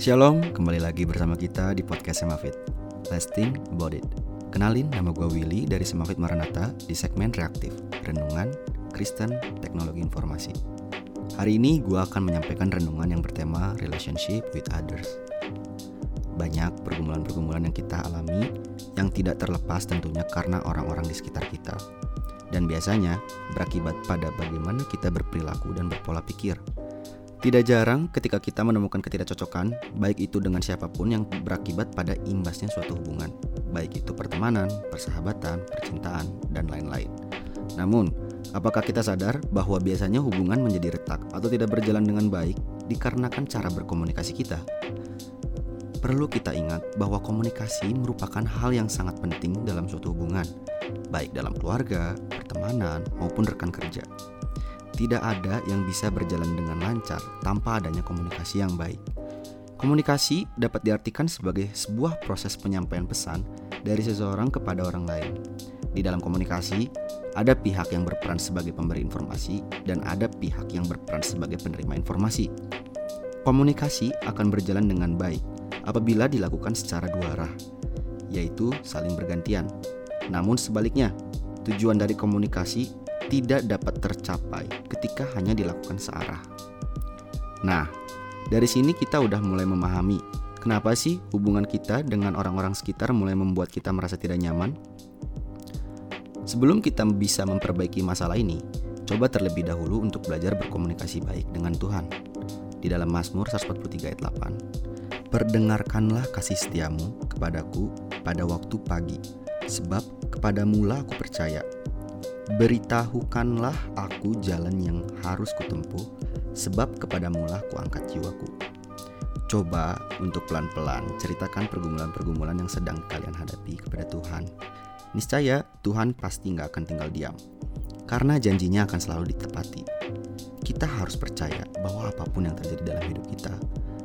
Shalom, kembali lagi bersama kita di podcast Semafit. Let's think about it. Kenalin, nama gue Willy dari Semafit Maranatha di segmen reaktif, renungan, Kristen, teknologi informasi. Hari ini gue akan menyampaikan renungan yang bertema relationship with others. Banyak pergumulan-pergumulan yang kita alami yang tidak terlepas tentunya karena orang-orang di sekitar kita. Dan biasanya berakibat pada bagaimana kita berperilaku dan berpola pikir tidak jarang ketika kita menemukan ketidakcocokan, baik itu dengan siapa pun yang berakibat pada imbasnya suatu hubungan, baik itu pertemanan, persahabatan, percintaan, dan lain-lain. Namun, apakah kita sadar bahwa biasanya hubungan menjadi retak atau tidak berjalan dengan baik dikarenakan cara berkomunikasi kita? Perlu kita ingat bahwa komunikasi merupakan hal yang sangat penting dalam suatu hubungan, baik dalam keluarga, pertemanan, maupun rekan kerja. Tidak ada yang bisa berjalan dengan lancar tanpa adanya komunikasi yang baik. Komunikasi dapat diartikan sebagai sebuah proses penyampaian pesan dari seseorang kepada orang lain. Di dalam komunikasi, ada pihak yang berperan sebagai pemberi informasi dan ada pihak yang berperan sebagai penerima informasi. Komunikasi akan berjalan dengan baik apabila dilakukan secara dua arah, yaitu saling bergantian. Namun sebaliknya, tujuan dari komunikasi tidak dapat tercapai ketika hanya dilakukan searah. Nah, dari sini kita udah mulai memahami kenapa sih hubungan kita dengan orang-orang sekitar mulai membuat kita merasa tidak nyaman. Sebelum kita bisa memperbaiki masalah ini, coba terlebih dahulu untuk belajar berkomunikasi baik dengan Tuhan. Di dalam Mazmur 143 ayat 8, Perdengarkanlah kasih setiamu kepadaku pada waktu pagi, sebab kepadamu lah aku percaya, Beritahukanlah aku jalan yang harus kutempuh, sebab kepadamulah kuangkat jiwaku. Coba untuk pelan-pelan ceritakan pergumulan-pergumulan yang sedang kalian hadapi kepada Tuhan. Niscaya Tuhan pasti nggak akan tinggal diam, karena janjinya akan selalu ditepati. Kita harus percaya bahwa apa pun yang terjadi dalam hidup kita,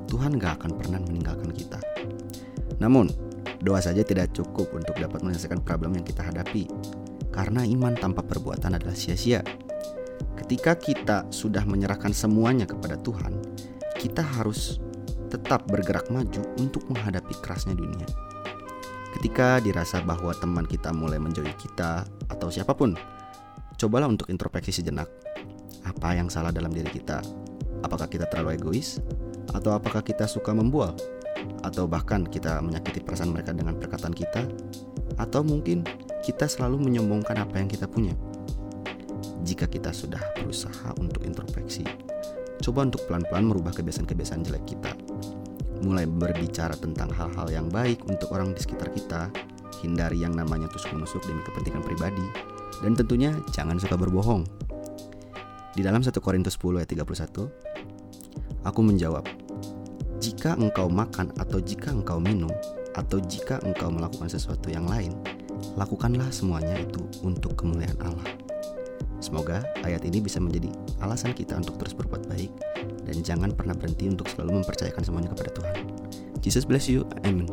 Tuhan nggak akan pernah meninggalkan kita. Namun, doa saja tidak cukup untuk dapat menyelesaikan problem yang kita hadapi karena iman tanpa perbuatan adalah sia-sia. Ketika kita sudah menyerahkan semuanya kepada Tuhan, kita harus tetap bergerak maju untuk menghadapi kerasnya dunia. Ketika dirasa bahwa teman kita mulai menjauhi kita atau siapa pun, cobalah untuk introspeksi sejenak. Apa yang salah dalam diri kita? Apakah kita terlalu egois? Atau apakah kita suka membual? Atau bahkan kita menyakiti perasaan mereka dengan perkataan kita? Atau mungkin kita selalu menyombongkan apa yang kita punya. Jika kita sudah berusaha untuk introspeksi, coba untuk pelan-pelan merubah kebiasaan-kebiasaan jelek kita. Mulai berbicara tentang hal-hal yang baik untuk orang di sekitar kita, hindari yang namanya tusuk-menusuk demi kepentingan pribadi, dan tentunya jangan suka berbohong. Di dalam 1 Korintus 10 ayat 31, aku menjawab, jika engkau makan atau jika engkau minum, atau jika engkau melakukan sesuatu yang lain, lakukanlah semuanya itu untuk kemuliaan Allah. Semoga ayat ini bisa menjadi alasan kita untuk terus berbuat baik dan jangan pernah berhenti untuk selalu mempercayakan semuanya kepada Tuhan. Jesus bless you. Amen.